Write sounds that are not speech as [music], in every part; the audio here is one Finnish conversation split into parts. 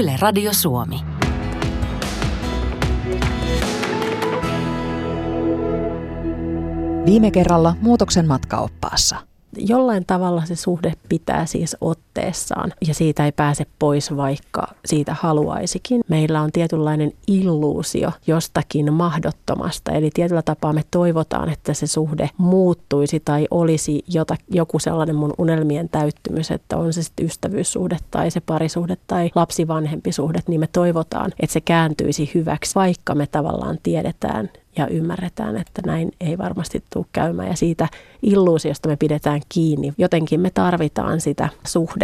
Yle Radio Suomi. Viime kerralla muutoksen matkaoppaassa – jollain tavalla se suhde pitää siis otteessaan ja siitä ei pääse pois, vaikka siitä haluaisikin. Meillä on tietynlainen illuusio jostakin mahdottomasta, eli tietyllä tapaa me toivotaan, että se suhde muuttuisi tai olisi jota, joku sellainen mun unelmien täyttymys, että on se sitten ystävyyssuhde tai se parisuhde tai lapsivanhempi suhde, niin me toivotaan, että se kääntyisi hyväksi, vaikka me tavallaan tiedetään ja ymmärretään, että näin ei varmasti tule käymään. Ja siitä illuusiosta me pidetään kiinni. Jotenkin me tarvitaan sitä suhdetta.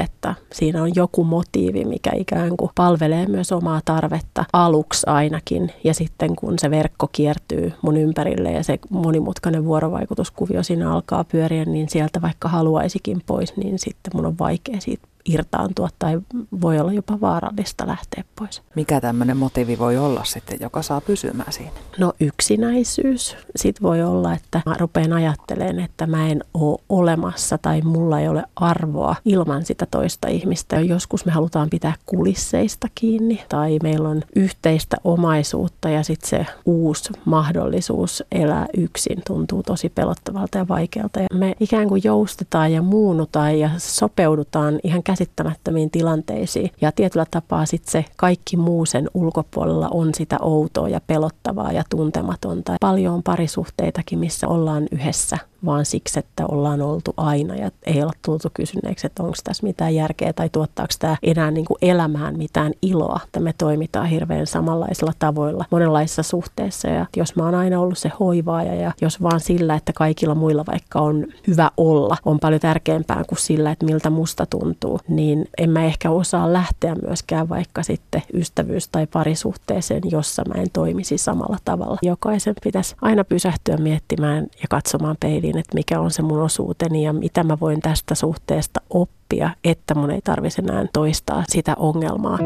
Siinä on joku motiivi, mikä ikään kuin palvelee myös omaa tarvetta aluksi ainakin. Ja sitten kun se verkko kiertyy mun ympärille ja se monimutkainen vuorovaikutuskuvio siinä alkaa pyöriä, niin sieltä vaikka haluaisikin pois, niin sitten mun on vaikea siitä irtaantua tai voi olla jopa vaarallista lähteä pois. Mikä tämmöinen motiivi voi olla sitten, joka saa pysymään siinä? No yksinäisyys. Sitten voi olla, että mä rupean ajattelemaan, että mä en ole olemassa tai mulla ei ole arvoa ilman sitä toista ihmistä. Joskus me halutaan pitää kulisseista kiinni tai meillä on yhteistä omaisuutta ja sitten se uusi mahdollisuus elää yksin tuntuu tosi pelottavalta ja vaikealta. Ja me ikään kuin joustetaan ja muunnutaan ja sopeudutaan ihan käsittämättömiin tilanteisiin. Ja tietyllä tapaa sitten se kaikki muu sen ulkopuolella on sitä outoa ja pelottavaa ja tuntematonta. Paljon on parisuhteitakin, missä ollaan yhdessä vaan siksi, että ollaan oltu aina ja ei olla tultu kysyneeksi, että onko tässä mitään järkeä tai tuottaako tämä enää niin kuin elämään mitään iloa. Että me toimitaan hirveän samanlaisilla tavoilla monenlaisissa suhteissa ja jos mä oon aina ollut se hoivaaja ja jos vaan sillä, että kaikilla muilla vaikka on hyvä olla, on paljon tärkeämpää kuin sillä, että miltä musta tuntuu, niin en mä ehkä osaa lähteä myöskään vaikka sitten ystävyys- tai parisuhteeseen, jossa mä en toimisi samalla tavalla. Jokaisen pitäisi aina pysähtyä miettimään ja katsomaan peiliin mietin, että mikä on se mun osuuteni ja mitä mä voin tästä suhteesta oppia, että mun ei tarvitse enää toistaa sitä ongelmaa.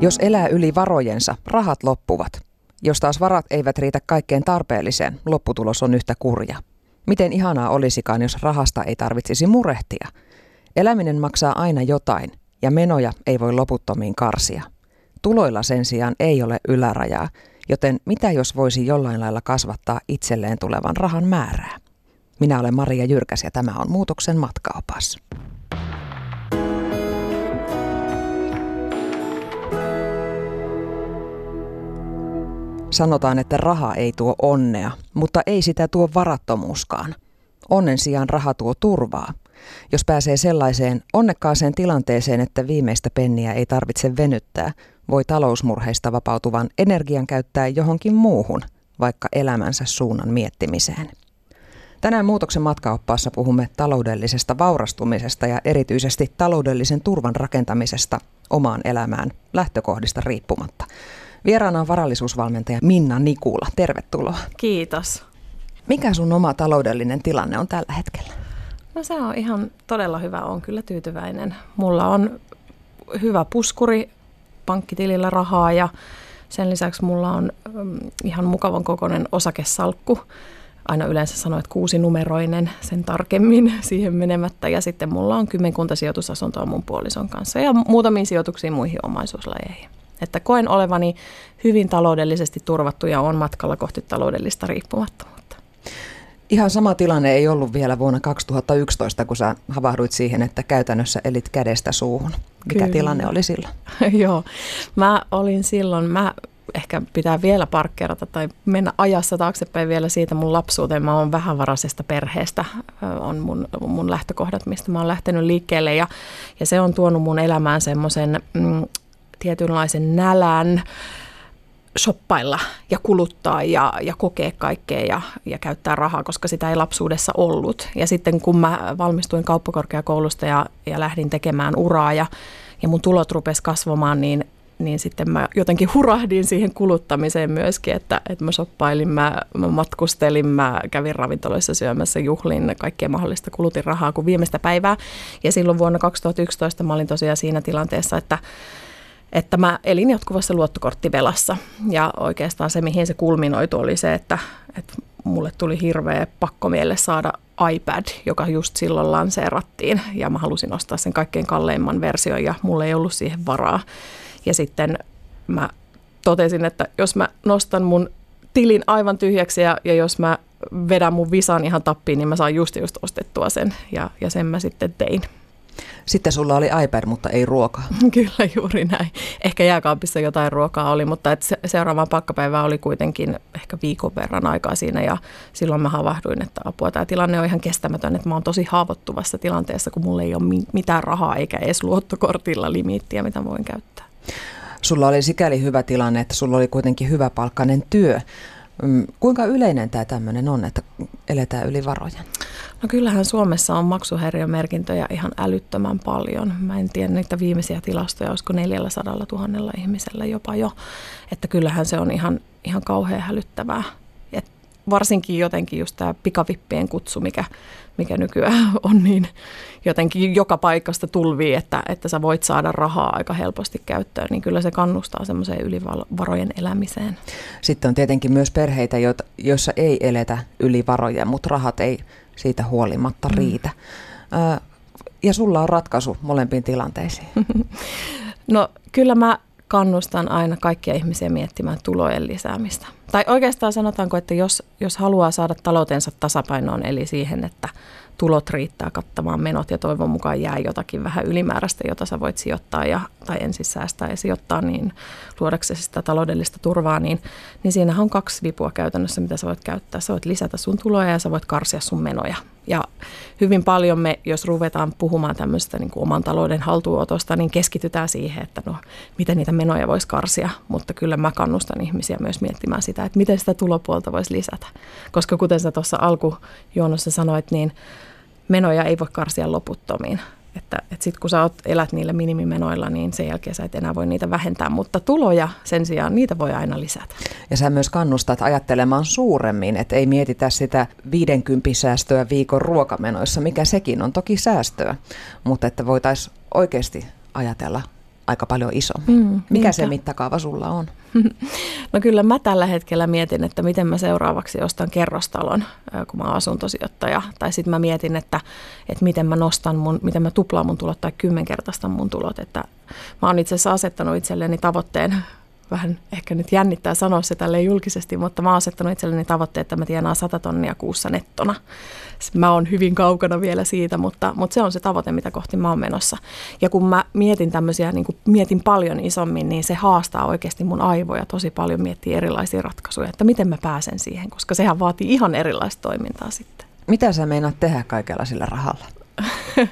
Jos elää yli varojensa, rahat loppuvat. Jos taas varat eivät riitä kaikkeen tarpeelliseen, lopputulos on yhtä kurja. Miten ihanaa olisikaan, jos rahasta ei tarvitsisi murehtia? Eläminen maksaa aina jotain, ja menoja ei voi loputtomiin karsia. Tuloilla sen sijaan ei ole ylärajaa, joten mitä jos voisi jollain lailla kasvattaa itselleen tulevan rahan määrää? Minä olen Maria Jyrkäs ja tämä on Muutoksen matkaopas. Sanotaan, että raha ei tuo onnea, mutta ei sitä tuo varattomuuskaan. Onnen sijaan raha tuo turvaa. Jos pääsee sellaiseen onnekkaaseen tilanteeseen, että viimeistä penniä ei tarvitse venyttää, voi talousmurheista vapautuvan energian käyttää johonkin muuhun, vaikka elämänsä suunnan miettimiseen. Tänään muutoksen matkaoppaassa puhumme taloudellisesta vaurastumisesta ja erityisesti taloudellisen turvan rakentamisesta omaan elämään lähtökohdista riippumatta. Vieraana on varallisuusvalmentaja Minna Nikula. Tervetuloa. Kiitos. Mikä sun oma taloudellinen tilanne on tällä hetkellä? No se on ihan todella hyvä, on kyllä tyytyväinen. Mulla on hyvä puskuri pankkitilillä rahaa ja sen lisäksi mulla on mm, ihan mukavan kokoinen osakesalkku. Aina yleensä sanoin, että kuusi numeroinen sen tarkemmin [laughs] siihen menemättä. Ja sitten mulla on kymmenkunta sijoitusasuntoa mun puolison kanssa ja muutamiin sijoituksiin muihin omaisuuslajeihin. Että koen olevani hyvin taloudellisesti turvattu ja on matkalla kohti taloudellista riippumattomuutta. Ihan sama tilanne ei ollut vielä vuonna 2011, kun sä havahduit siihen, että käytännössä elit kädestä suuhun. Mikä Kyllä. tilanne oli silloin? [laughs] Joo, mä olin silloin, mä ehkä pitää vielä parkkeerata tai mennä ajassa taaksepäin vielä siitä mun lapsuuteen. Mä oon vähävaraisesta perheestä, on mun, mun lähtökohdat, mistä mä oon lähtenyt liikkeelle ja, ja se on tuonut mun elämään semmoisen mm, tietynlaisen nälän, shoppailla ja kuluttaa ja, ja kokea kaikkea ja, ja käyttää rahaa, koska sitä ei lapsuudessa ollut. Ja sitten kun mä valmistuin kauppakorkeakoulusta ja, ja lähdin tekemään uraa ja, ja mun tulot rupesi kasvamaan, niin, niin sitten mä jotenkin hurahdin siihen kuluttamiseen myöskin, että, että mä shoppailin, mä, mä matkustelin, mä kävin ravintoloissa syömässä, juhlin kaikkea mahdollista, kulutin rahaa kuin viimeistä päivää. Ja silloin vuonna 2011 mä olin tosiaan siinä tilanteessa, että että mä elin jatkuvassa luottokorttivelassa. Ja oikeastaan se, mihin se kulminoitu, oli se, että, että mulle tuli hirveä pakko mielle saada iPad, joka just silloin lanseerattiin ja mä halusin ostaa sen kaikkein kalleimman version ja mulla ei ollut siihen varaa. Ja sitten mä totesin, että jos mä nostan mun tilin aivan tyhjäksi ja, ja jos mä vedän mun visan ihan tappiin, niin mä saan just just ostettua sen ja, ja sen mä sitten tein. Sitten sulla oli iPad, mutta ei ruokaa. [laughs] Kyllä juuri näin. Ehkä jääkaapissa jotain ruokaa oli, mutta et seuraavaan pakkapäivään oli kuitenkin ehkä viikon verran aikaa siinä ja silloin mä havahduin, että apua tämä tilanne on ihan kestämätön, että mä oon tosi haavoittuvassa tilanteessa, kun mulla ei ole mitään rahaa eikä edes luottokortilla limiittiä, mitä voin käyttää. Sulla oli sikäli hyvä tilanne, että sulla oli kuitenkin hyvä palkkainen työ. Mm, kuinka yleinen tämä tämmöinen on, että eletään yli varojen? No kyllähän Suomessa on maksuhäiriömerkintöjä ihan älyttömän paljon. Mä en tiedä niitä viimeisiä tilastoja, olisiko 400 000 ihmisellä jopa jo. Että kyllähän se on ihan, ihan kauhean hälyttävää. Et varsinkin jotenkin just tämä pikavippien kutsu, mikä, mikä nykyään [laughs] on niin jotenkin joka paikasta tulvii, että, että sä voit saada rahaa aika helposti käyttöön, niin kyllä se kannustaa semmoiseen ylivarojen elämiseen. Sitten on tietenkin myös perheitä, joissa ei eletä yli varoja, mutta rahat ei siitä huolimatta mm. riitä. Mm. Ja sulla on ratkaisu molempiin tilanteisiin. [laughs] No kyllä mä kannustan aina kaikkia ihmisiä miettimään tulojen lisäämistä. Tai oikeastaan sanotaanko, että jos, jos haluaa saada taloutensa tasapainoon, eli siihen, että tulot riittää kattamaan menot ja toivon mukaan jää jotakin vähän ylimääräistä, jota sä voit sijoittaa ja, tai ensin säästää ja sijoittaa niin luodaksesi sitä taloudellista turvaa, niin, niin siinähän on kaksi vipua käytännössä, mitä sä voit käyttää. Sä voit lisätä sun tuloja ja sä voit karsia sun menoja. Ja hyvin paljon me, jos ruvetaan puhumaan tämmöistä niin kuin oman talouden haltuunotosta, niin keskitytään siihen, että no, miten niitä menoja voisi karsia. Mutta kyllä mä kannustan ihmisiä myös miettimään sitä, että miten sitä tulopuolta voisi lisätä. Koska kuten sä tuossa alkujuonossa sanoit, niin menoja ei voi karsia loputtomiin. Että, että sitten kun sä oot, elät niillä minimimenoilla, niin sen jälkeen sä et enää voi niitä vähentää, mutta tuloja sen sijaan, niitä voi aina lisätä. Ja sä myös kannustat ajattelemaan suuremmin, että ei mietitä sitä 50 säästöä viikon ruokamenoissa, mikä sekin on toki säästöä, mutta että voitaisiin oikeasti ajatella aika paljon isommin. Mm, Mikä se mittakaava sulla on? [laughs] No kyllä mä tällä hetkellä mietin, että miten mä seuraavaksi ostan kerrostalon, kun mä oon asuntosijoittaja. Tai sitten mä mietin, että, että miten mä nostan mun, miten mä tuplaan mun tulot tai kymmenkertaistan mun tulot. Että mä oon itse asiassa asettanut itselleni tavoitteen vähän ehkä nyt jännittää sanoa se tälle julkisesti, mutta mä oon asettanut itselleni tavoitteet, että mä tienaan 100 tonnia kuussa nettona. Mä oon hyvin kaukana vielä siitä, mutta, mutta se on se tavoite, mitä kohti mä oon menossa. Ja kun mä mietin tämmöisiä, niin kuin mietin paljon isommin, niin se haastaa oikeasti mun aivoja tosi paljon miettiä erilaisia ratkaisuja, että miten mä pääsen siihen, koska sehän vaatii ihan erilaista toimintaa sitten. Mitä sä meinaat tehdä kaikella sillä rahalla? [laughs]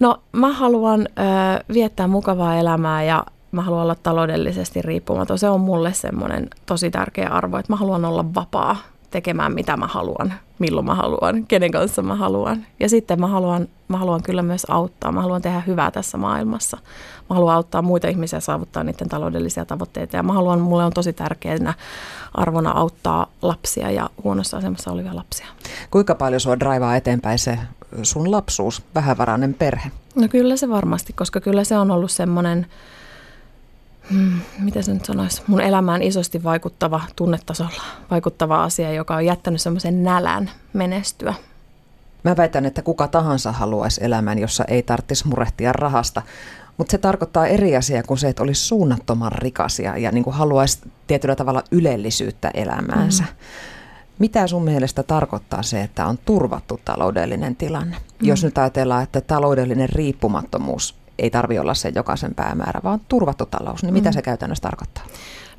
No mä haluan ö, viettää mukavaa elämää ja mä haluan olla taloudellisesti riippumaton. Se on mulle semmoinen tosi tärkeä arvo, että mä haluan olla vapaa tekemään mitä mä haluan, milloin mä haluan, kenen kanssa mä haluan. Ja sitten mä haluan, mä haluan kyllä myös auttaa. Mä haluan tehdä hyvää tässä maailmassa. Mä haluan auttaa muita ihmisiä saavuttaa niiden taloudellisia tavoitteita. Ja mä haluan, mulle on tosi tärkeänä arvona auttaa lapsia ja huonossa asemassa olevia lapsia. Kuinka paljon sua draivaa eteenpäin se sun lapsuus, vähävarainen perhe? No kyllä se varmasti, koska kyllä se on ollut semmoinen hmm, miten se nyt sanoisi, mun elämään isosti vaikuttava tunnetasolla vaikuttava asia, joka on jättänyt semmoisen nälän menestyä. Mä väitän, että kuka tahansa haluaisi elämän, jossa ei tarvitsisi murehtia rahasta. Mutta se tarkoittaa eri asiaa kuin se, että olisi suunnattoman rikas ja, ja niin kuin haluaisi tietyllä tavalla ylellisyyttä elämäänsä. Mm. Mitä sun mielestä tarkoittaa se, että on turvattu taloudellinen tilanne? Mm. Jos nyt ajatellaan, että taloudellinen riippumattomuus ei tarvi olla se jokaisen päämäärä, vaan turvattu talous. Niin mitä mm. se käytännössä tarkoittaa?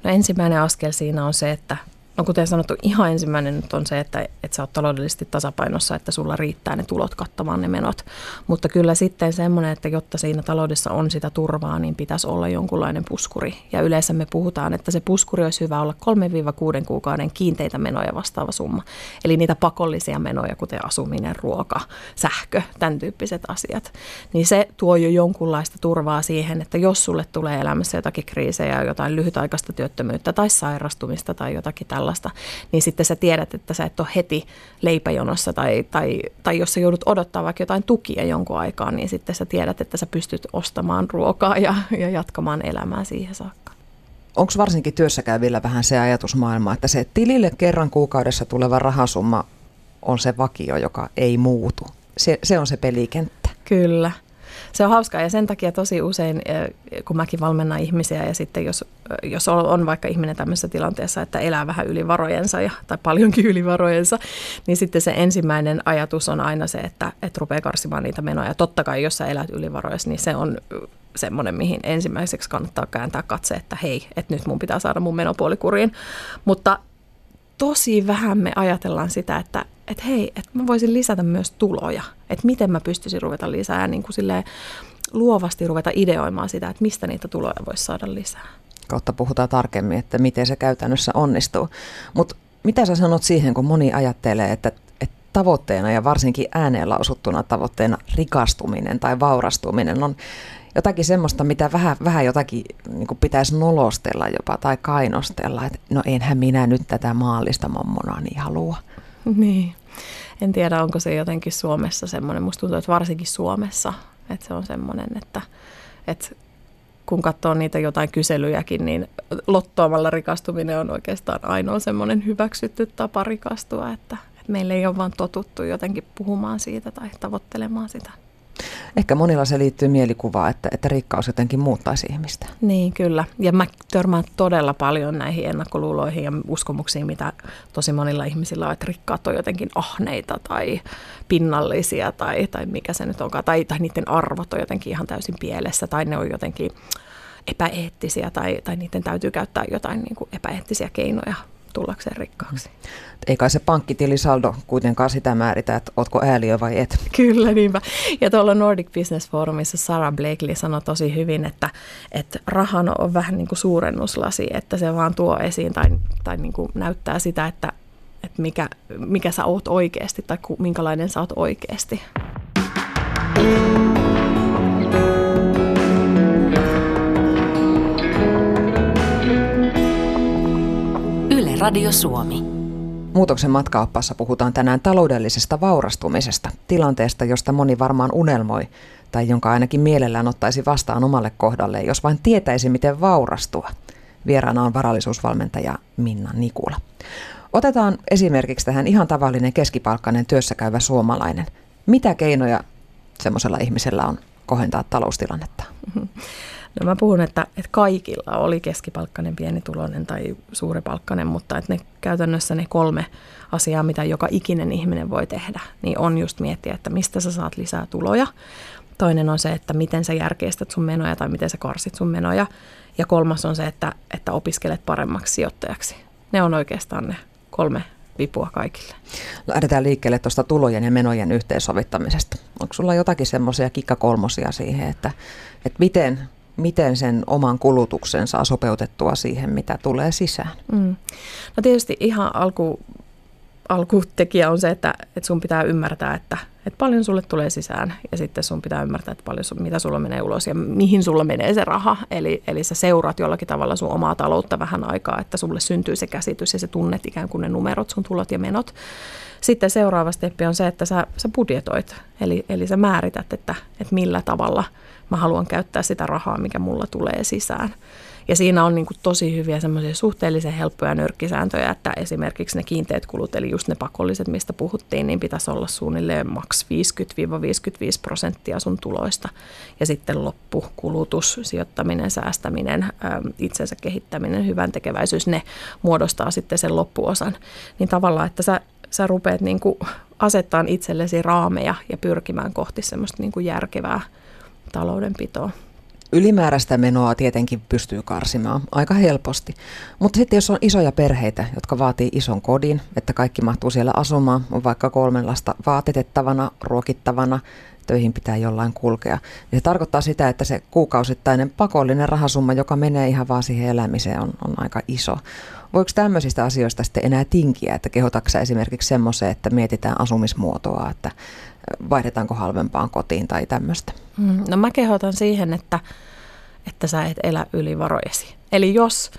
No ensimmäinen askel siinä on se, että No kuten sanottu, ihan ensimmäinen nyt on se, että, että sä oot taloudellisesti tasapainossa, että sulla riittää ne tulot kattamaan ne menot. Mutta kyllä sitten semmoinen, että jotta siinä taloudessa on sitä turvaa, niin pitäisi olla jonkunlainen puskuri. Ja yleensä me puhutaan, että se puskuri olisi hyvä olla 3-6 kuukauden kiinteitä menoja vastaava summa. Eli niitä pakollisia menoja, kuten asuminen, ruoka, sähkö, tämän tyyppiset asiat. Niin se tuo jo jonkunlaista turvaa siihen, että jos sulle tulee elämässä jotakin kriisejä, jotain lyhytaikaista työttömyyttä tai sairastumista tai jotakin tällaista, tällaista, niin sitten sä tiedät, että sä et ole heti leipäjonossa tai, tai, tai jos sä joudut odottaa vaikka jotain tukia jonkun aikaa, niin sitten sä tiedät, että sä pystyt ostamaan ruokaa ja, ja jatkamaan elämää siihen saakka. onko varsinkin työssäkäyvillä vähän se ajatusmaailma, että se tilille kerran kuukaudessa tuleva rahasumma on se vakio, joka ei muutu. Se, se on se pelikenttä. Kyllä. Se on hauskaa ja sen takia tosi usein, eh, kun mäkin valmennan ihmisiä ja sitten jos, eh, jos on vaikka ihminen tämmöisessä tilanteessa, että elää vähän yli varojensa ja, tai paljonkin yli varojensa, niin sitten se ensimmäinen ajatus on aina se, että, että rupeaa karsimaan niitä menoja. Totta kai, jos sä elät yli varojensa, niin se on semmoinen, mihin ensimmäiseksi kannattaa kääntää katse, että hei, että nyt mun pitää saada mun menopuoli kuriin. Mutta tosi vähän me ajatellaan sitä, että, että hei, että mä voisin lisätä myös tuloja. Että miten mä pystyisin ruveta lisää niin kuin silleen luovasti ruveta ideoimaan sitä, että mistä niitä tuloja voisi saada lisää. Kautta puhutaan tarkemmin, että miten se käytännössä onnistuu. Mutta mitä sä sanot siihen, kun moni ajattelee, että, että tavoitteena ja varsinkin ääneen lausuttuna tavoitteena rikastuminen tai vaurastuminen on jotakin semmoista, mitä vähän, vähän jotakin niin kuin pitäisi nolostella jopa tai kainostella, että no enhän minä nyt tätä maallista mammonaa niin halua. [laughs] Niin. En tiedä, onko se jotenkin Suomessa semmoinen. Musta tuntuu, että varsinkin Suomessa, että se on semmoinen, että, että kun katsoo niitä jotain kyselyjäkin, niin lottoamalla rikastuminen on oikeastaan ainoa semmoinen hyväksytty tapa rikastua, että, että meillä ei ole vaan totuttu jotenkin puhumaan siitä tai tavoittelemaan sitä. Ehkä monilla se liittyy mielikuvaan, että, että rikkaus jotenkin muuttaisi ihmistä. Niin, kyllä. Ja mä törmään todella paljon näihin ennakkoluuloihin ja uskomuksiin, mitä tosi monilla ihmisillä on, että rikkaat on jotenkin ahneita tai pinnallisia tai, tai mikä se nyt onkaan. Tai, tai niiden arvot on jotenkin ihan täysin pielessä tai ne on jotenkin epäeettisiä tai, tai niiden täytyy käyttää jotain niin kuin epäeettisiä keinoja tullakseen rikkaaksi. Ei kai se pankkitilisaldo kuitenkaan sitä määritä, että ootko ääliö vai et. [laughs] Kyllä, niinpä. Ja tuolla Nordic Business Forumissa Sarah Blakely sanoi tosi hyvin, että, että rahan on vähän niin kuin suurennuslasi, että se vaan tuo esiin tai, tai niin kuin näyttää sitä, että, että mikä, mikä sä oot oikeasti tai minkälainen sä oot oikeasti. Radio Suomi. Muutoksen matkaoppaassa puhutaan tänään taloudellisesta vaurastumisesta, tilanteesta, josta moni varmaan unelmoi, tai jonka ainakin mielellään ottaisi vastaan omalle kohdalle, jos vain tietäisi, miten vaurastua. Vieraana on varallisuusvalmentaja Minna Nikula. Otetaan esimerkiksi tähän ihan tavallinen keskipalkkainen työssäkäyvä suomalainen. Mitä keinoja semmoisella ihmisellä on kohentaa taloustilannetta? [laughs] No mä puhun, että, että kaikilla oli keskipalkkainen, pienituloinen tai suuripalkkainen, mutta että ne käytännössä ne kolme asiaa, mitä joka ikinen ihminen voi tehdä, niin on just miettiä, että mistä sä saat lisää tuloja. Toinen on se, että miten sä järkeistät sun menoja tai miten sä karsit sun menoja. Ja kolmas on se, että, että opiskelet paremmaksi sijoittajaksi. Ne on oikeastaan ne kolme vipua kaikille. Lähdetään liikkeelle tuosta tulojen ja menojen yhteensovittamisesta. Onko sulla jotakin semmoisia kikkakolmosia siihen, että, että miten miten sen oman kulutuksen saa sopeutettua siihen, mitä tulee sisään? Mm. No tietysti ihan alku, alkutekijä on se, että, että sun pitää ymmärtää, että, että paljon sulle tulee sisään ja sitten sun pitää ymmärtää, että paljon, mitä sulla menee ulos ja mihin sulla menee se raha. Eli, eli sä seuraat jollakin tavalla sun omaa taloutta vähän aikaa, että sulle syntyy se käsitys ja se tunnet ikään kuin ne numerot, sun tulot ja menot. Sitten seuraava steppi on se, että sä, sä budjetoit, eli, eli sä määrität, että, että millä tavalla mä haluan käyttää sitä rahaa, mikä mulla tulee sisään. Ja siinä on niin kuin tosi hyviä semmoisia suhteellisen helppoja nyrkkisääntöjä, että esimerkiksi ne kiinteät kulut, eli just ne pakolliset, mistä puhuttiin, niin pitäisi olla suunnilleen maks 50-55 prosenttia sun tuloista. Ja sitten loppu, kulutus, sijoittaminen, säästäminen, itsensä kehittäminen, hyvän tekeväisyys, ne muodostaa sitten sen loppuosan. Niin tavallaan, että sä sä rupeat niin kuin asettaa itsellesi raameja ja pyrkimään kohti semmoista niin kuin järkevää taloudenpitoa. Ylimääräistä menoa tietenkin pystyy karsimaan aika helposti, mutta sitten jos on isoja perheitä, jotka vaatii ison kodin, että kaikki mahtuu siellä asumaan, on vaikka kolmen lasta vaatetettavana, ruokittavana, töihin pitää jollain kulkea. Ja se tarkoittaa sitä, että se kuukausittainen pakollinen rahasumma, joka menee ihan vaan siihen elämiseen, on, on aika iso. Voiko tämmöisistä asioista sitten enää tinkiä, että kehotaksa esimerkiksi semmoiseen, että mietitään asumismuotoa, että vaihdetaanko halvempaan kotiin tai tämmöistä? Mm, no mä kehotan siihen, että, että sä et elä yli varojesi. Eli jos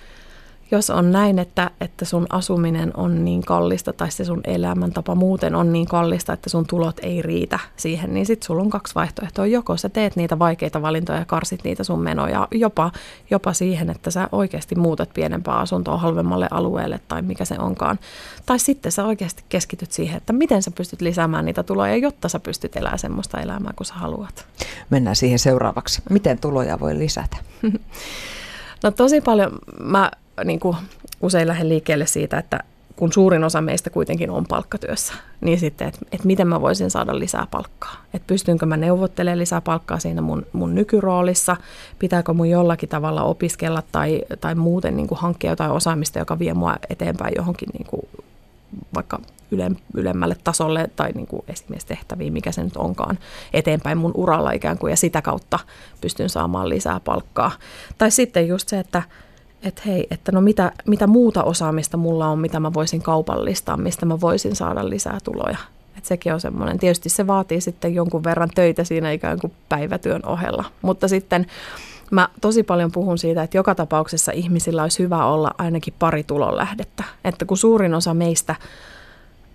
jos on näin, että, että sun asuminen on niin kallista tai se sun elämäntapa muuten on niin kallista, että sun tulot ei riitä siihen, niin sitten sulla on kaksi vaihtoehtoa. Joko sä teet niitä vaikeita valintoja ja karsit niitä sun menoja, jopa, jopa siihen, että sä oikeasti muutat pienempää asuntoa halvemmalle alueelle tai mikä se onkaan. Tai sitten sä oikeasti keskityt siihen, että miten sä pystyt lisäämään niitä tuloja, jotta sä pystyt elämään semmoista elämää kuin sä haluat. Mennään siihen seuraavaksi. Miten tuloja voi lisätä? [laughs] No tosi paljon mä niin kuin usein lähden liikkeelle siitä, että kun suurin osa meistä kuitenkin on palkkatyössä, niin sitten, että, että miten mä voisin saada lisää palkkaa. Että pystynkö mä neuvottelemaan lisää palkkaa siinä mun, mun nykyroolissa, pitääkö mun jollakin tavalla opiskella tai, tai muuten niin kuin hankkia jotain osaamista, joka vie mua eteenpäin johonkin niin kuin vaikka yle, ylemmälle tasolle tai niin kuin esimiestehtäviin, mikä se nyt onkaan, eteenpäin mun uralla ikään kuin, ja sitä kautta pystyn saamaan lisää palkkaa. Tai sitten just se, että että hei, että no mitä, mitä muuta osaamista mulla on, mitä mä voisin kaupallistaa, mistä mä voisin saada lisää tuloja. Et sekin on semmoinen, tietysti se vaatii sitten jonkun verran töitä siinä ikään kuin päivätyön ohella, mutta sitten mä tosi paljon puhun siitä, että joka tapauksessa ihmisillä olisi hyvä olla ainakin pari tulonlähdettä, että kun suurin osa meistä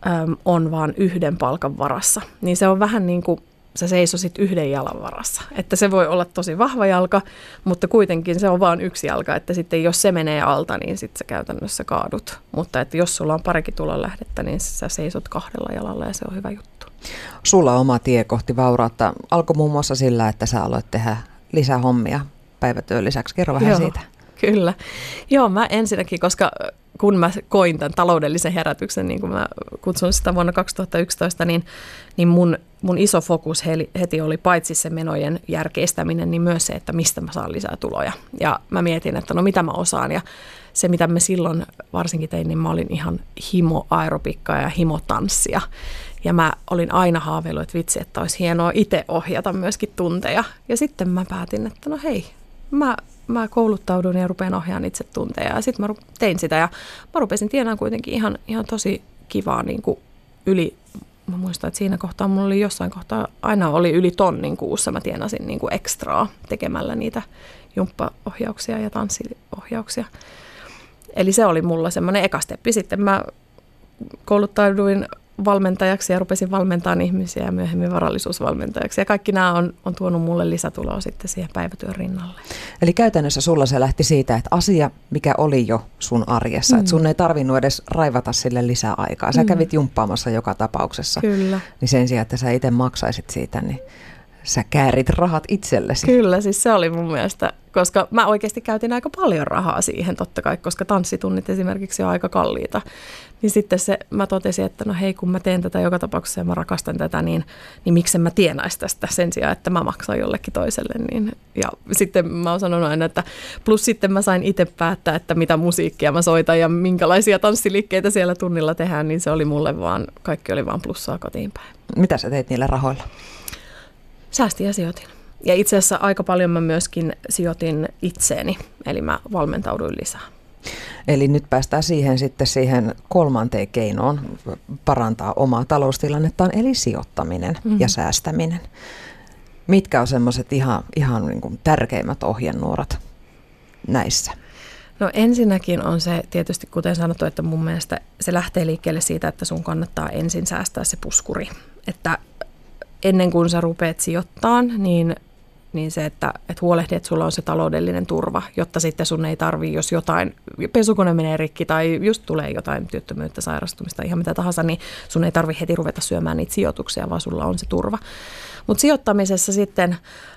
äm, on vain yhden palkan varassa, niin se on vähän niin kuin sä seisosit yhden jalan varassa. Että se voi olla tosi vahva jalka, mutta kuitenkin se on vain yksi jalka, että sitten jos se menee alta, niin sitten sä käytännössä kaadut. Mutta että jos sulla on parikin tulonlähdettä, niin sä seisot kahdella jalalla ja se on hyvä juttu. Sulla on oma tie kohti vaurautta alkoi muun muassa sillä, että sä aloit tehdä lisää hommia päivätyön lisäksi. Kerro vähän Joo, siitä. Kyllä. Joo, mä ensinnäkin, koska kun mä koin tämän taloudellisen herätyksen, niin kuin mä kutsun sitä vuonna 2011, niin, niin mun, mun iso fokus heti oli paitsi se menojen järkeistäminen, niin myös se, että mistä mä saan lisää tuloja. Ja mä mietin, että no mitä mä osaan ja se, mitä me silloin varsinkin tein, niin mä olin ihan himo aeropikkaa ja himo tanssia. Ja mä olin aina haaveillut, että vitsi, että olisi hienoa itse ohjata myöskin tunteja. Ja sitten mä päätin, että no hei, mä mä kouluttaudun ja rupean ohjaamaan itse tunteja. Ja sitten mä tein sitä ja mä rupesin tienaan kuitenkin ihan, ihan tosi kivaa niin kuin yli, mä muistan, että siinä kohtaa mulla oli jossain kohtaa, aina oli yli tonnin kuussa, mä tienasin niin kuin ekstraa tekemällä niitä jumppaohjauksia ja tanssiohjauksia. Eli se oli mulla semmoinen eka steppi. Sitten mä kouluttauduin valmentajaksi ja rupesin valmentamaan ihmisiä ja myöhemmin varallisuusvalmentajaksi. Ja kaikki nämä on, on tuonut mulle lisätuloa sitten siihen päivätyön rinnalle. Eli käytännössä sulla se lähti siitä, että asia, mikä oli jo sun arjessa, mm. että sun ei tarvinnut edes raivata sille lisää aikaa. Sä mm. kävit jumppaamassa joka tapauksessa. Kyllä. Niin sen sijaan, että sä itse maksaisit siitä, niin sä käärit rahat itsellesi. Kyllä, siis se oli mun mielestä, koska mä oikeasti käytin aika paljon rahaa siihen totta kai, koska tanssitunnit esimerkiksi on aika kalliita. Niin sitten se, mä totesin, että no hei, kun mä teen tätä joka tapauksessa ja mä rakastan tätä, niin, niin miksen mä tienaisi tästä sen sijaan, että mä maksan jollekin toiselle. Niin, ja sitten mä oon sanonut aina, että plus sitten mä sain itse päättää, että mitä musiikkia mä soitan ja minkälaisia tanssiliikkeitä siellä tunnilla tehdään, niin se oli mulle vaan, kaikki oli vaan plussaa kotiin päin. Mitä sä teit niillä rahoilla? Säästin ja sijoitin. Ja itse asiassa aika paljon mä myöskin sijoitin itseeni, eli mä valmentauduin lisää. Eli nyt päästään siihen sitten siihen kolmanteen keinoon parantaa omaa taloustilannettaan, eli sijoittaminen mm-hmm. ja säästäminen. Mitkä on semmoiset ihan, ihan niin kuin tärkeimmät ohjenuorat näissä? No ensinnäkin on se tietysti, kuten sanottu, että mun mielestä se lähtee liikkeelle siitä, että sun kannattaa ensin säästää se puskuri. Että ennen kuin sä rupeat sijoittaa, niin, niin se, että, että huolehdi, että sulla on se taloudellinen turva, jotta sitten sun ei tarvi, jos jotain, pesukone menee rikki tai just tulee jotain työttömyyttä, sairastumista, ihan mitä tahansa, niin sun ei tarvi heti ruveta syömään niitä sijoituksia, vaan sulla on se turva. Mutta sijoittamisessa sitten,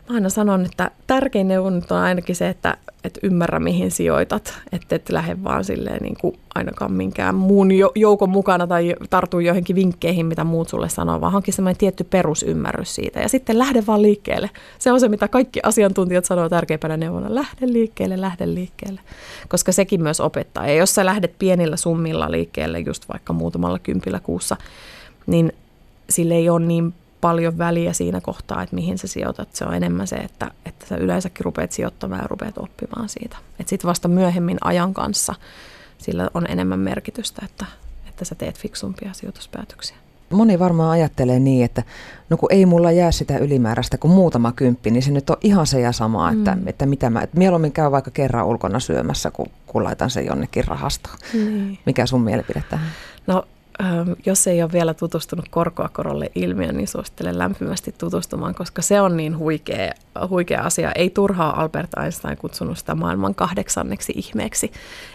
mä aina sanon, että tärkein neuvo on ainakin se, että, että ymmärrä mihin sijoitat, että et lähde vaan silleen niin kuin ainakaan minkään muun joukon mukana tai tartu joihinkin vinkkeihin, mitä muut sulle sanoo, vaan hankin semmoinen tietty perusymmärrys siitä ja sitten lähde vaan liikkeelle. Se on se, mitä kaikki asiantuntijat sanoo tärkeimpänä neuvona, lähde liikkeelle, lähde liikkeelle, koska sekin myös opettaa. Ja jos sä lähdet pienillä summilla liikkeelle, just vaikka muutamalla kympillä kuussa, niin sille ei ole niin paljon väliä siinä kohtaa, että mihin sä sijoitat. Se on enemmän se, että, että sä yleensäkin rupeat sijoittamaan ja rupeat oppimaan siitä. Että sitten vasta myöhemmin ajan kanssa sillä on enemmän merkitystä, että, että sä teet fiksumpia sijoituspäätöksiä. Moni varmaan ajattelee niin, että no kun ei mulla jää sitä ylimääräistä kuin muutama kymppi, niin se nyt on ihan se ja sama, että, mm. että mitä mä, että mieluummin käy vaikka kerran ulkona syömässä, kun, kun laitan sen jonnekin rahastoon. Mm. Mikä sun mielipide tähän? No ähm, jos ei ole vielä tutustunut korkoa korolle ilmiön, niin suosittelen lämpimästi tutustumaan, koska se on niin huikea, huikea asia. Ei turhaa Albert Einstein kutsunut sitä maailman kahdeksanneksi ihmeeksi.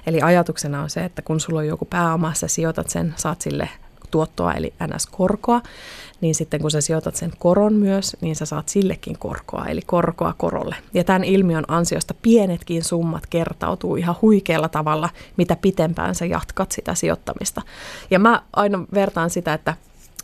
Eli ajatuksena on se, että kun sulla on joku pääoma, sä sijoitat sen, saat sille tuottoa eli NS-korkoa, niin sitten kun sä sijoitat sen koron myös, niin sä saat sillekin korkoa, eli korkoa korolle. Ja tämän ilmiön ansiosta pienetkin summat kertautuu ihan huikealla tavalla, mitä pitempään sä jatkat sitä sijoittamista. Ja mä aina vertaan sitä, että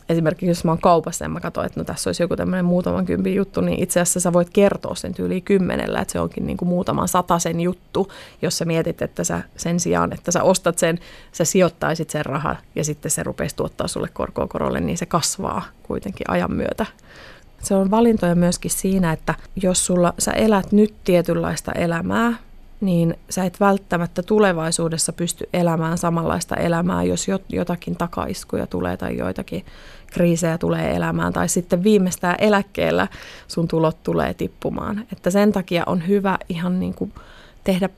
esimerkiksi jos mä oon kaupassa ja mä katson, että no tässä olisi joku tämmöinen muutaman kympin juttu, niin itse asiassa sä voit kertoa sen tyyliin kymmenellä, että se onkin niin kuin muutaman sen juttu, jos sä mietit, että sä sen sijaan, että sä ostat sen, sä sijoittaisit sen rahan ja sitten se rupeisi tuottaa sulle korkoa korolle, niin se kasvaa kuitenkin ajan myötä. Se on valintoja myöskin siinä, että jos sulla, sä elät nyt tietynlaista elämää, niin sä et välttämättä tulevaisuudessa pysty elämään samanlaista elämää, jos jotakin takaiskuja tulee tai joitakin kriisejä tulee elämään tai sitten viimeistään eläkkeellä sun tulot tulee tippumaan. Että sen takia on hyvä ihan niin kuin tehdä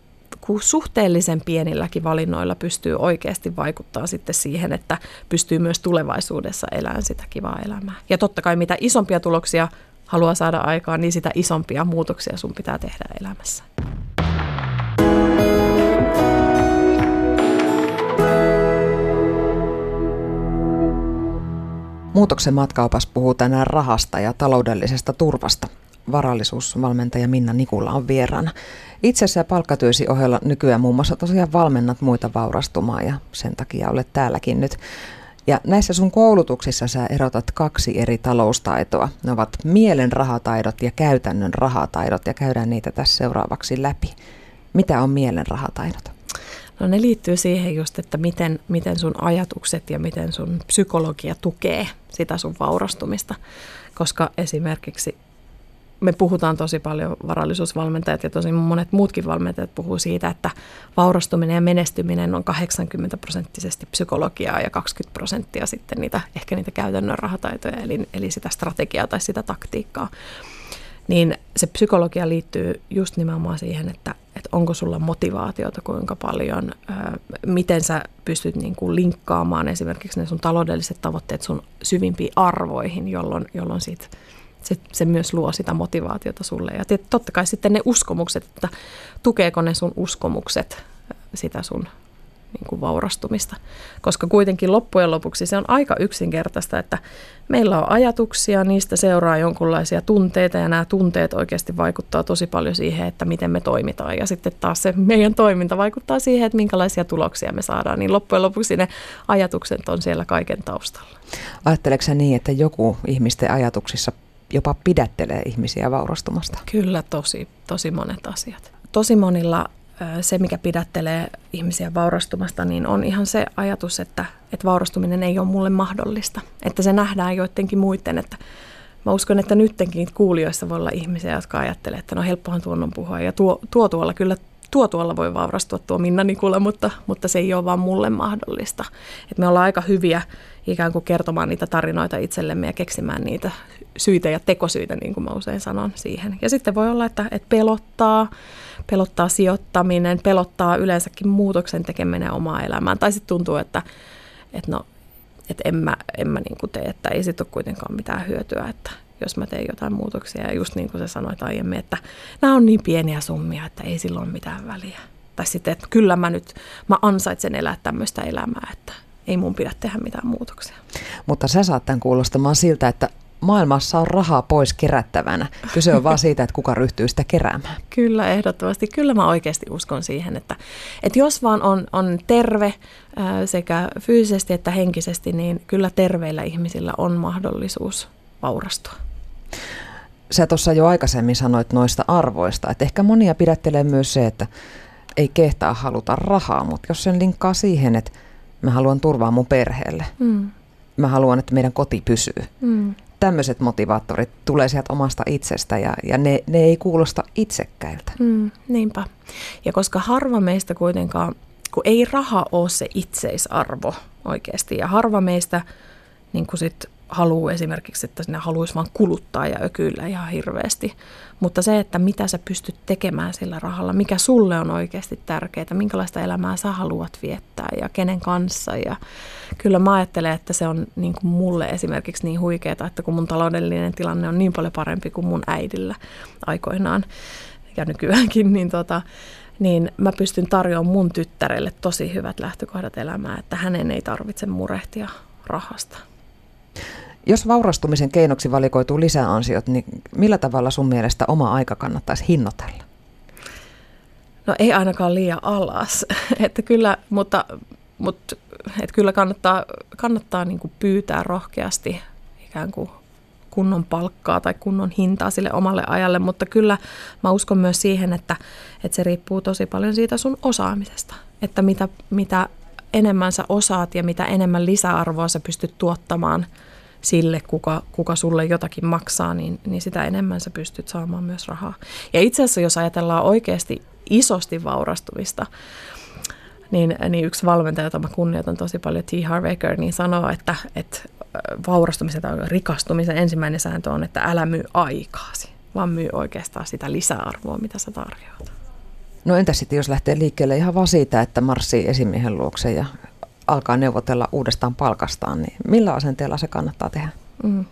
kun suhteellisen pienilläkin valinnoilla pystyy oikeasti vaikuttaa sitten siihen, että pystyy myös tulevaisuudessa elämään sitä kivaa elämää. Ja totta kai mitä isompia tuloksia haluaa saada aikaan, niin sitä isompia muutoksia sun pitää tehdä elämässä. Muutoksen matkaupas puhuu tänään rahasta ja taloudellisesta turvasta. Varallisuusvalmentaja Minna Nikula on vieraana. Itse asiassa palkkatyösi ohella nykyään muun muassa tosiaan valmennat muita vaurastumaan ja sen takia olet täälläkin nyt. Ja näissä sun koulutuksissa sä erotat kaksi eri taloustaitoa. Ne ovat mielen rahataidot ja käytännön rahataidot ja käydään niitä tässä seuraavaksi läpi. Mitä on mielen rahataidot? No ne liittyy siihen just, että miten, miten sun ajatukset ja miten sun psykologia tukee sitä sun vaurastumista. Koska esimerkiksi me puhutaan tosi paljon, varallisuusvalmentajat ja tosi monet muutkin valmentajat puhuu siitä, että vaurastuminen ja menestyminen on 80 prosenttisesti psykologiaa ja 20 prosenttia sitten niitä, ehkä niitä käytännön rahataitoja, eli, eli sitä strategiaa tai sitä taktiikkaa niin se psykologia liittyy just nimenomaan siihen, että, että onko sulla motivaatiota kuinka paljon, miten sä pystyt niin kuin linkkaamaan esimerkiksi ne sun taloudelliset tavoitteet sun syvimpiin arvoihin, jolloin, jolloin siitä, se, se myös luo sitä motivaatiota sulle. Ja totta kai sitten ne uskomukset, että tukeeko ne sun uskomukset sitä sun niin kuin vaurastumista. Koska kuitenkin loppujen lopuksi se on aika yksinkertaista, että meillä on ajatuksia, niistä seuraa jonkunlaisia tunteita ja nämä tunteet oikeasti vaikuttaa tosi paljon siihen, että miten me toimitaan. Ja sitten taas se meidän toiminta vaikuttaa siihen, että minkälaisia tuloksia me saadaan. Niin loppujen lopuksi ne ajatukset on siellä kaiken taustalla. Ajatteleeko niin, että joku ihmisten ajatuksissa jopa pidättelee ihmisiä vaurastumasta? Kyllä, tosi, tosi monet asiat. Tosi monilla se, mikä pidättelee ihmisiä vaurastumasta, niin on ihan se ajatus, että, että vaurastuminen ei ole mulle mahdollista. Että se nähdään joidenkin muiden, että mä uskon, että nyttenkin kuulijoissa voi olla ihmisiä, jotka ajattelee, että no helppohan tuon on puhua. Ja tuo, tuo tuolla kyllä tuo tuolla voi vaurastua tuo Minna Nikula, mutta, mutta se ei ole vaan mulle mahdollista. Et me ollaan aika hyviä ikään kuin kertomaan niitä tarinoita itsellemme ja keksimään niitä syitä ja tekosyitä, niin kuin mä usein sanon siihen. Ja sitten voi olla, että, että pelottaa, pelottaa sijoittaminen, pelottaa yleensäkin muutoksen tekeminen omaa elämään. Tai sitten tuntuu, että, että no, että en mä, en mä niin kuin tee, että ei sitten ole kuitenkaan mitään hyötyä, että jos mä teen jotain muutoksia. Ja just niin kuin sä sanoit aiemmin, että nämä on niin pieniä summia, että ei silloin mitään väliä. Tai sitten, että kyllä mä nyt, mä ansaitsen elää tämmöistä elämää, että ei mun pidä tehdä mitään muutoksia. Mutta sä saat tämän kuulostamaan siltä, että maailmassa on rahaa pois kerättävänä. Kyse on vaan siitä, että kuka ryhtyy sitä keräämään. [laughs] Kyllä, ehdottomasti. Kyllä mä oikeasti uskon siihen, että, että jos vaan on, on terve sekä fyysisesti että henkisesti, niin kyllä terveillä ihmisillä on mahdollisuus vaurastua. Sä tuossa jo aikaisemmin sanoit noista arvoista, että ehkä monia pidättelee myös se, että ei kehtaa haluta rahaa, mutta jos sen linkkaa siihen, että mä haluan turvaa mun perheelle, mm. mä haluan, että meidän koti pysyy, mm tämmöiset motivaattorit tulee sieltä omasta itsestä ja, ja ne, ne ei kuulosta itsekkäiltä. Mm, niinpä. Ja koska harva meistä kuitenkaan, kun ei raha ole se itseisarvo oikeasti ja harva meistä niin kuin sit haluaa esimerkiksi, että sinä haluaisi vaan kuluttaa ja ökyillä ihan hirveästi. Mutta se, että mitä sä pystyt tekemään sillä rahalla, mikä sulle on oikeasti tärkeää, minkälaista elämää sä haluat viettää ja kenen kanssa. Ja kyllä mä ajattelen, että se on niin kuin mulle esimerkiksi niin huikeaa, että kun mun taloudellinen tilanne on niin paljon parempi kuin mun äidillä aikoinaan ja nykyäänkin, [laughs] niin tota, niin mä pystyn tarjoamaan mun tyttärelle tosi hyvät lähtökohdat elämään, että hänen ei tarvitse murehtia rahasta. Jos vaurastumisen keinoksi valikoituu lisäansiot, niin millä tavalla sun mielestä oma aika kannattaisi hinnoitella? No ei ainakaan liian alas, [laughs] että kyllä, mutta, mutta että kyllä kannattaa, kannattaa niin kuin pyytää rohkeasti ikään kuin kunnon palkkaa tai kunnon hintaa sille omalle ajalle, mutta kyllä mä uskon myös siihen, että, että se riippuu tosi paljon siitä sun osaamisesta, että mitä, mitä enemmän sä osaat ja mitä enemmän lisäarvoa sä pystyt tuottamaan – sille, kuka, kuka sulle jotakin maksaa, niin, niin sitä enemmän sä pystyt saamaan myös rahaa. Ja itse asiassa, jos ajatellaan oikeasti isosti vaurastumista, niin, niin yksi valmentaja, jota mä kunnioitan tosi paljon, T. Harvaker, niin sanoo, että, että vaurastumisen tai rikastumisen ensimmäinen sääntö on, että älä myy aikaasi, vaan myy oikeastaan sitä lisäarvoa, mitä sä tarjoat. No entä sitten, jos lähtee liikkeelle ihan vaan siitä, että marssii esimiehen luokse ja alkaa neuvotella uudestaan palkastaan, niin millä asenteella se kannattaa tehdä? Mm.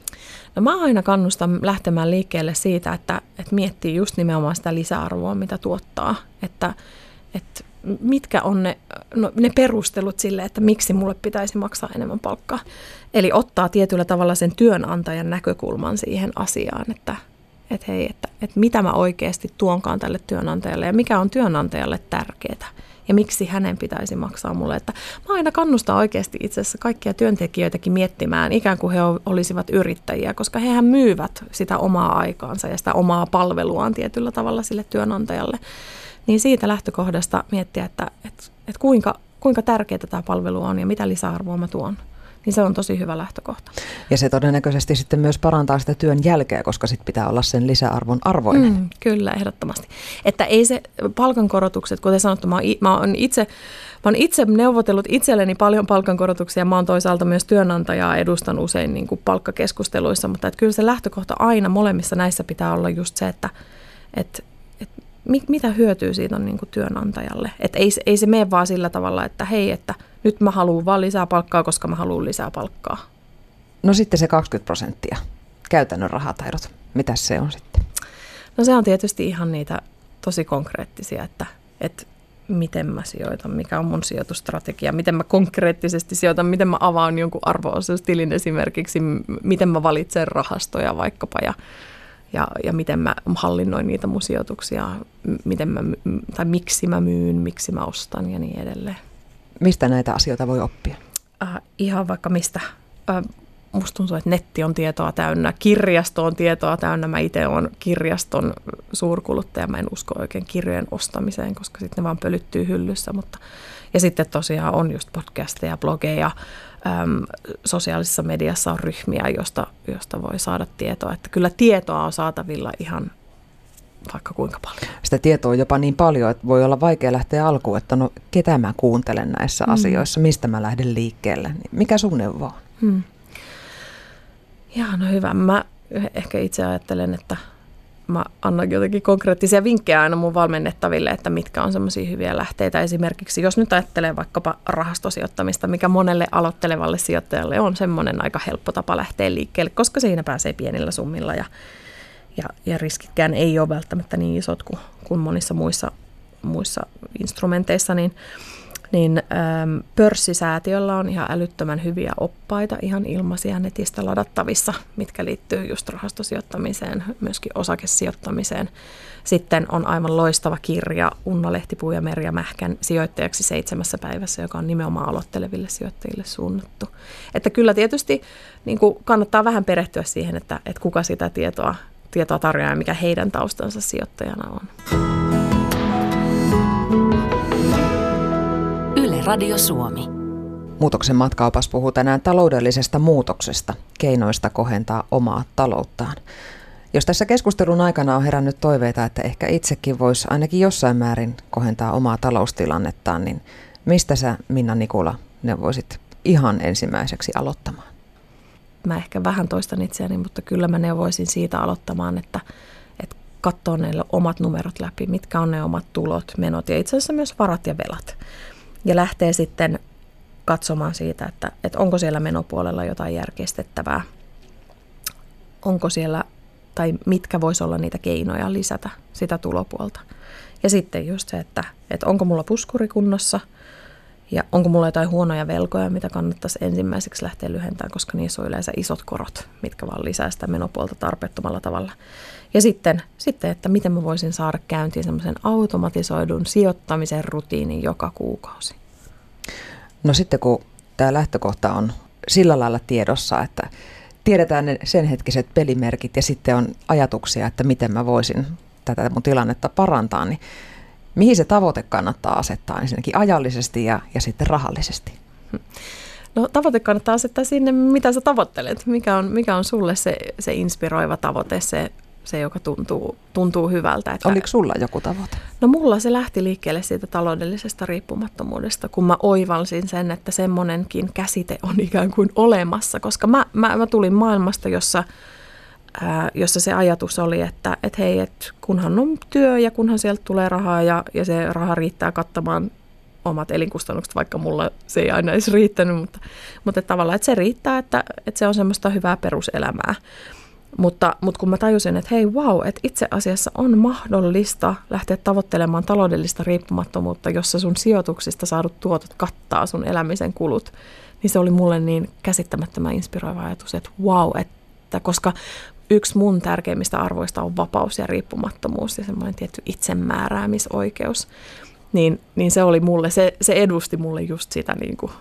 No mä aina kannustan lähtemään liikkeelle siitä, että, että miettii just nimenomaan sitä lisäarvoa, mitä tuottaa. Että, että mitkä on ne, no, ne perustelut sille, että miksi mulle pitäisi maksaa enemmän palkkaa. Eli ottaa tietyllä tavalla sen työnantajan näkökulman siihen asiaan, että, että hei, että, että mitä mä oikeasti tuonkaan tälle työnantajalle ja mikä on työnantajalle tärkeää ja miksi hänen pitäisi maksaa mulle. Että mä aina kannustan oikeasti itse asiassa kaikkia työntekijöitäkin miettimään, ikään kuin he olisivat yrittäjiä, koska hehän myyvät sitä omaa aikaansa ja sitä omaa palveluaan tietyllä tavalla sille työnantajalle. Niin siitä lähtökohdasta miettiä, että, että, että kuinka, kuinka tärkeää tämä palvelu on ja mitä lisäarvoa mä tuon niin se on tosi hyvä lähtökohta. Ja se todennäköisesti sitten myös parantaa sitä työn jälkeä, koska sitten pitää olla sen lisäarvon arvoinen. Mm, kyllä, ehdottomasti. Että ei se palkankorotukset, kuten sanottu, mä, mä oon itse Mä oon itse neuvotellut itselleni paljon palkankorotuksia. Mä oon toisaalta myös työnantajaa edustan usein niin kuin palkkakeskusteluissa, mutta että kyllä se lähtökohta aina molemmissa näissä pitää olla just se, että, että, että mitä hyötyy siitä on niin kuin työnantajalle. Että ei, ei se mene vaan sillä tavalla, että hei, että – nyt mä haluan vaan lisää palkkaa, koska mä haluan lisää palkkaa. No sitten se 20 prosenttia, käytännön rahataidot, mitä se on sitten? No se on tietysti ihan niitä tosi konkreettisia, että, että miten mä sijoitan, mikä on mun sijoitustrategia, miten mä konkreettisesti sijoitan, miten mä avaan jonkun arvo-osuustilin esimerkiksi, miten mä valitsen rahastoja vaikkapa ja, ja, ja miten mä hallinnoin niitä mun sijoituksia, miten mä, tai miksi mä myyn, miksi mä ostan ja niin edelleen. Mistä näitä asioita voi oppia? Äh, ihan vaikka mistä. Äh, musta tuntuu, että netti on tietoa täynnä, kirjasto on tietoa täynnä. Mä itse olen kirjaston suurkuluttaja. Mä en usko oikein kirjojen ostamiseen, koska sitten ne vaan pölyttyy hyllyssä. Mutta, ja sitten tosiaan on just podcasteja, blogeja, äm, sosiaalisessa mediassa on ryhmiä, josta, josta voi saada tietoa. Että kyllä tietoa on saatavilla ihan vaikka kuinka paljon. Sitä tietoa on jopa niin paljon, että voi olla vaikea lähteä alkuun, että no ketä mä kuuntelen näissä mm. asioissa, mistä mä lähden liikkeelle. Niin mikä sun neuvo on? Mm. Jaa, no hyvä. Mä ehkä itse ajattelen, että mä annan jotenkin konkreettisia vinkkejä aina mun valmennettaville, että mitkä on semmoisia hyviä lähteitä. Esimerkiksi jos nyt ajattelee vaikkapa rahastosijoittamista, mikä monelle aloittelevalle sijoittajalle on semmoinen aika helppo tapa lähteä liikkeelle, koska siinä pääsee pienillä summilla ja ja, ja riskitkään ei ole välttämättä niin isot kuin, kuin monissa muissa, muissa instrumenteissa, niin, niin äm, pörssisäätiöllä on ihan älyttömän hyviä oppaita, ihan ilmaisia netistä ladattavissa, mitkä liittyy just rahastosijoittamiseen, myöskin osakesijoittamiseen. Sitten on aivan loistava kirja Unna Lehtipuu ja Merja Mähkän sijoittajaksi seitsemässä päivässä, joka on nimenomaan aloitteleville sijoittajille suunnattu. Että kyllä tietysti niin kannattaa vähän perehtyä siihen, että, että kuka sitä tietoa tietoa tarjoaa ja mikä heidän taustansa sijoittajana on. Yle Radio Suomi. Muutoksen matkaupas puhuu tänään taloudellisesta muutoksesta, keinoista kohentaa omaa talouttaan. Jos tässä keskustelun aikana on herännyt toiveita, että ehkä itsekin voisi ainakin jossain määrin kohentaa omaa taloustilannettaan, niin mistä sä Minna Nikula ne voisit ihan ensimmäiseksi aloittamaan? Mä ehkä vähän toistan itseäni, mutta kyllä mä neuvoisin siitä aloittamaan, että, että katsoo ne omat numerot läpi, mitkä on ne omat tulot, menot ja itse asiassa myös varat ja velat. Ja lähtee sitten katsomaan siitä, että, että onko siellä menopuolella jotain järkeistettävää, onko siellä tai mitkä voisi olla niitä keinoja lisätä sitä tulopuolta. Ja sitten just se, että, että onko mulla puskuri kunnossa ja onko mulla jotain huonoja velkoja, mitä kannattaisi ensimmäiseksi lähteä lyhentämään, koska niissä on yleensä isot korot, mitkä vaan lisää sitä menopuolta tarpeettomalla tavalla. Ja sitten, sitten että miten mä voisin saada käyntiin semmoisen automatisoidun sijoittamisen rutiinin joka kuukausi. No sitten kun tämä lähtökohta on sillä lailla tiedossa, että tiedetään ne sen hetkiset pelimerkit ja sitten on ajatuksia, että miten mä voisin tätä mun tilannetta parantaa, niin mihin se tavoite kannattaa asettaa ensinnäkin ajallisesti ja, ja sitten rahallisesti? No tavoite kannattaa asettaa sinne, mitä sä tavoittelet, mikä on, mikä on sulle se, se inspiroiva tavoite, se se, joka tuntuu, tuntuu hyvältä. Että, Oliko sulla joku tavoite? No mulla se lähti liikkeelle siitä taloudellisesta riippumattomuudesta, kun mä oivalsin sen, että semmoinenkin käsite on ikään kuin olemassa, koska mä, mä, mä tulin maailmasta, jossa, ää, jossa se ajatus oli, että et hei, et kunhan on työ ja kunhan sieltä tulee rahaa ja, ja se raha riittää kattamaan omat elinkustannukset, vaikka mulla se ei aina edes riittänyt, mutta, mutta tavallaan, että se riittää, että, että se on semmoista hyvää peruselämää. Mutta, mutta kun mä tajusin, että hei wow, että itse asiassa on mahdollista lähteä tavoittelemaan taloudellista riippumattomuutta, jossa sun sijoituksista saadut tuotot kattaa sun elämisen kulut, niin se oli mulle niin käsittämättömän inspiroiva ajatus, että wow, että koska yksi mun tärkeimmistä arvoista on vapaus ja riippumattomuus ja semmoinen tietty itsemääräämisoikeus, niin, niin se oli mulle, se, se edusti mulle just sitä niin kuin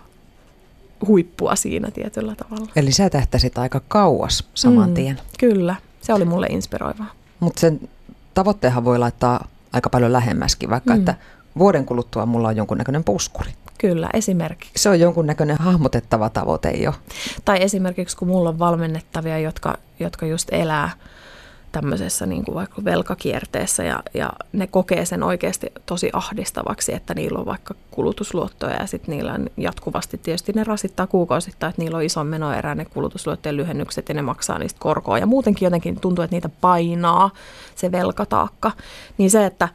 huippua siinä tietyllä tavalla. Eli sä tähtäsit aika kauas saman mm, tien. Kyllä, se oli mulle inspiroivaa. Mutta sen tavoitteenhan voi laittaa aika paljon lähemmäskin, vaikka mm. että vuoden kuluttua mulla on jonkunnäköinen puskuri. Kyllä, esimerkiksi. Se on jonkunnäköinen hahmotettava tavoite jo. Tai esimerkiksi kun mulla on valmennettavia, jotka, jotka just elää – tämmöisessä niin kuin vaikka velkakierteessä ja, ja ne kokee sen oikeasti tosi ahdistavaksi, että niillä on vaikka kulutusluottoja ja sitten niillä on jatkuvasti tietysti ne rasittaa kuukausittain, että niillä on iso menoerä ne kulutusluottojen lyhennykset ja ne maksaa niistä korkoa ja muutenkin jotenkin tuntuu, että niitä painaa se velkataakka. Niin se, että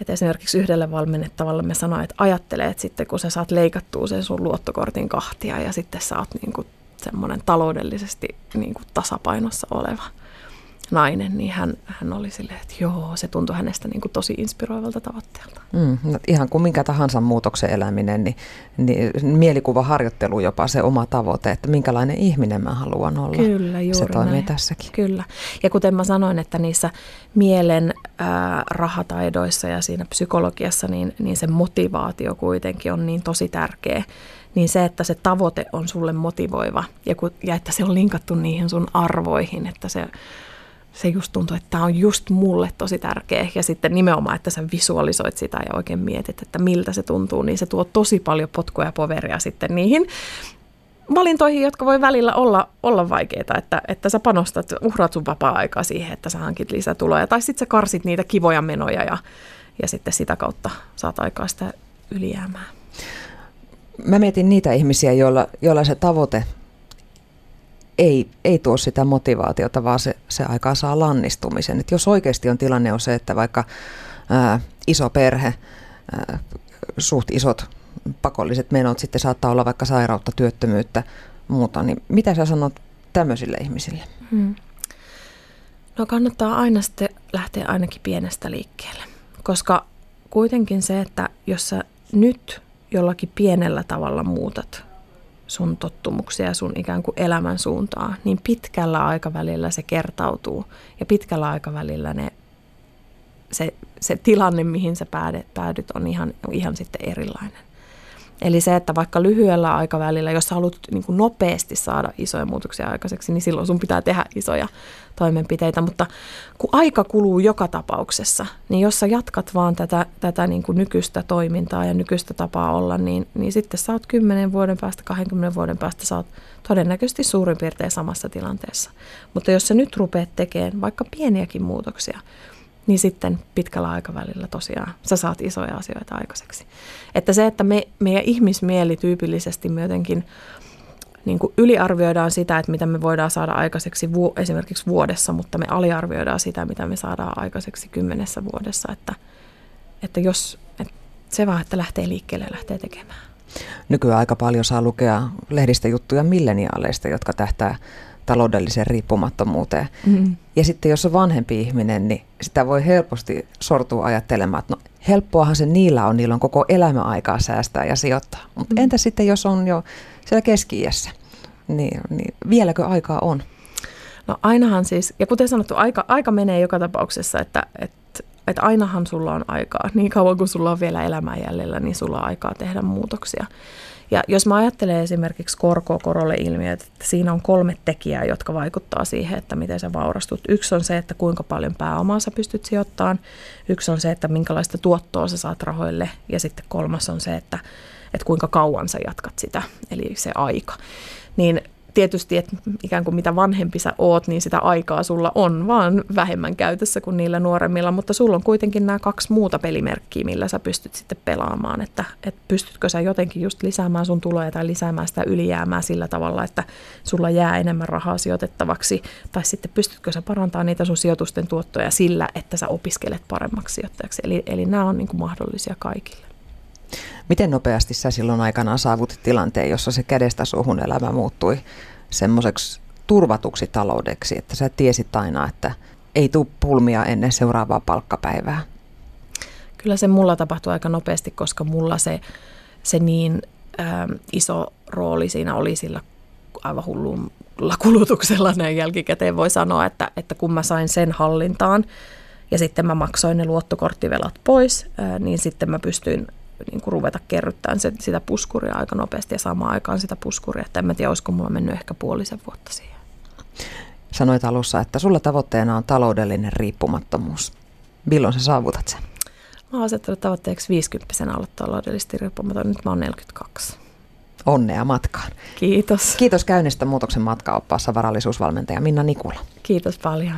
että esimerkiksi yhdelle valmennettavalle me sanoin, että ajattele, että sitten kun sä saat leikattua sen sun luottokortin kahtia ja sitten sä oot niin kuin semmoinen taloudellisesti niin kuin tasapainossa oleva – nainen, niin hän, hän oli silleen, että joo, se tuntui hänestä niin kuin tosi inspiroivalta tavoitteelta. Mm, no ihan kuin minkä tahansa muutoksen eläminen, niin, niin mielikuvaharjoittelu jopa se oma tavoite, että minkälainen ihminen mä haluan olla. Kyllä, juuri Se toimii näin. tässäkin. Kyllä. Ja kuten mä sanoin, että niissä mielen ää, rahataidoissa ja siinä psykologiassa, niin, niin se motivaatio kuitenkin on niin tosi tärkeä niin se, että se tavoite on sulle motivoiva ja, kun, ja että se on linkattu niihin sun arvoihin, että se se just tuntuu, että tämä on just mulle tosi tärkeä. Ja sitten nimenomaan, että sä visualisoit sitä ja oikein mietit, että miltä se tuntuu, niin se tuo tosi paljon potkua ja poveria sitten niihin valintoihin, jotka voi välillä olla, olla vaikeita, että, että sä panostat, uhraat sun vapaa-aikaa siihen, että sä hankit lisätuloja, tai sitten sä karsit niitä kivoja menoja ja, ja sitten sitä kautta saat aikaa sitä ylijäämää. Mä mietin niitä ihmisiä, joilla, joilla se tavoite ei, ei tuo sitä motivaatiota, vaan se, se aikaa saa lannistumisen. Et jos oikeasti on tilanne on se, että vaikka ää, iso perhe, ää, suht isot pakolliset menot, sitten saattaa olla vaikka sairautta, työttömyyttä, muuta, niin mitä sä sanot tämmöisille ihmisille? Hmm. No kannattaa aina sitten lähteä ainakin pienestä liikkeelle, koska kuitenkin se, että jos sä nyt jollakin pienellä tavalla muutat sun tottumuksia ja sun ikään kuin elämän suuntaa, niin pitkällä aikavälillä se kertautuu ja pitkällä aikavälillä ne, se, se tilanne, mihin sä päädyt, päädyt on ihan, ihan sitten erilainen. Eli se, että vaikka lyhyellä aikavälillä, jos haluat niin kuin nopeasti saada isoja muutoksia aikaiseksi, niin silloin sun pitää tehdä isoja toimenpiteitä. Mutta kun aika kuluu joka tapauksessa, niin jos sä jatkat vaan tätä, tätä niin kuin nykyistä toimintaa ja nykyistä tapaa olla, niin, niin sitten sä oot 10 vuoden päästä, 20 vuoden päästä, sä oot todennäköisesti suurin piirtein samassa tilanteessa. Mutta jos sä nyt rupeat tekemään vaikka pieniäkin muutoksia, niin sitten pitkällä aikavälillä tosiaan sä saat isoja asioita aikaiseksi. Että se, että me, meidän ihmismieli tyypillisesti me jotenkin niin kuin yliarvioidaan sitä, että mitä me voidaan saada aikaiseksi vu- esimerkiksi vuodessa, mutta me aliarvioidaan sitä, mitä me saadaan aikaiseksi kymmenessä vuodessa. Että, että jos että se vaan, että lähtee liikkeelle ja lähtee tekemään. Nykyään aika paljon saa lukea lehdistä juttuja milleniaaleista, jotka tähtää taloudelliseen riippumattomuuteen. Mm. Ja sitten jos on vanhempi ihminen, niin sitä voi helposti sortua ajattelemaan, että no helppoahan se niillä on, niillä on koko elämä aikaa säästää ja sijoittaa. Mutta mm. entä sitten, jos on jo siellä keski niin, niin vieläkö aikaa on? No ainahan siis, ja kuten sanottu, aika, aika menee joka tapauksessa, että, että, että ainahan sulla on aikaa. Niin kauan kuin sulla on vielä elämää jäljellä, niin sulla on aikaa tehdä muutoksia. Ja jos mä ajattelen esimerkiksi korkoa korolle ilmiöt, että siinä on kolme tekijää, jotka vaikuttaa siihen, että miten sä vaurastut. Yksi on se, että kuinka paljon pääomaa sä pystyt sijoittamaan. Yksi on se, että minkälaista tuottoa sä saat rahoille. Ja sitten kolmas on se, että, että kuinka kauan sä jatkat sitä, eli se aika. Niin tietysti, että ikään kuin mitä vanhempi sä oot, niin sitä aikaa sulla on vaan vähemmän käytössä kuin niillä nuoremmilla, mutta sulla on kuitenkin nämä kaksi muuta pelimerkkiä, millä sä pystyt sitten pelaamaan, että, että pystytkö sä jotenkin just lisäämään sun tuloja tai lisäämään sitä ylijäämää sillä tavalla, että sulla jää enemmän rahaa sijoitettavaksi, tai sitten pystytkö sä parantamaan niitä sun sijoitusten tuottoja sillä, että sä opiskelet paremmaksi sijoittajaksi. Eli, eli nämä on niin kuin mahdollisia kaikille. Miten nopeasti sä silloin aikanaan saavutit tilanteen, jossa se kädestä suhun elämä muuttui semmoiseksi turvatuksi taloudeksi, että sä tiesit aina, että ei tule pulmia ennen seuraavaa palkkapäivää? Kyllä se mulla tapahtui aika nopeasti, koska mulla se, se niin ä, iso rooli siinä oli sillä aivan hullulla [laughs] kulutuksella näin jälkikäteen voi sanoa, että, että kun mä sain sen hallintaan ja sitten mä maksoin ne luottokorttivelat pois, ää, niin sitten mä pystyin niin kuin ruveta kerryttämään se, sitä puskuria aika nopeasti ja samaan aikaan sitä puskuria. Että en mä tiedä, olisiko mulla mennyt ehkä puolisen vuotta siihen. Sanoit alussa, että sulla tavoitteena on taloudellinen riippumattomuus. Milloin sä saavutat sen? Mä oon asettanut tavoitteeksi 50 olla taloudellisesti riippumaton. Nyt mä oon 42. Onnea matkaan. Kiitos. Kiitos käynnistä muutoksen matkaoppaassa varallisuusvalmentaja Minna Nikula. Kiitos paljon.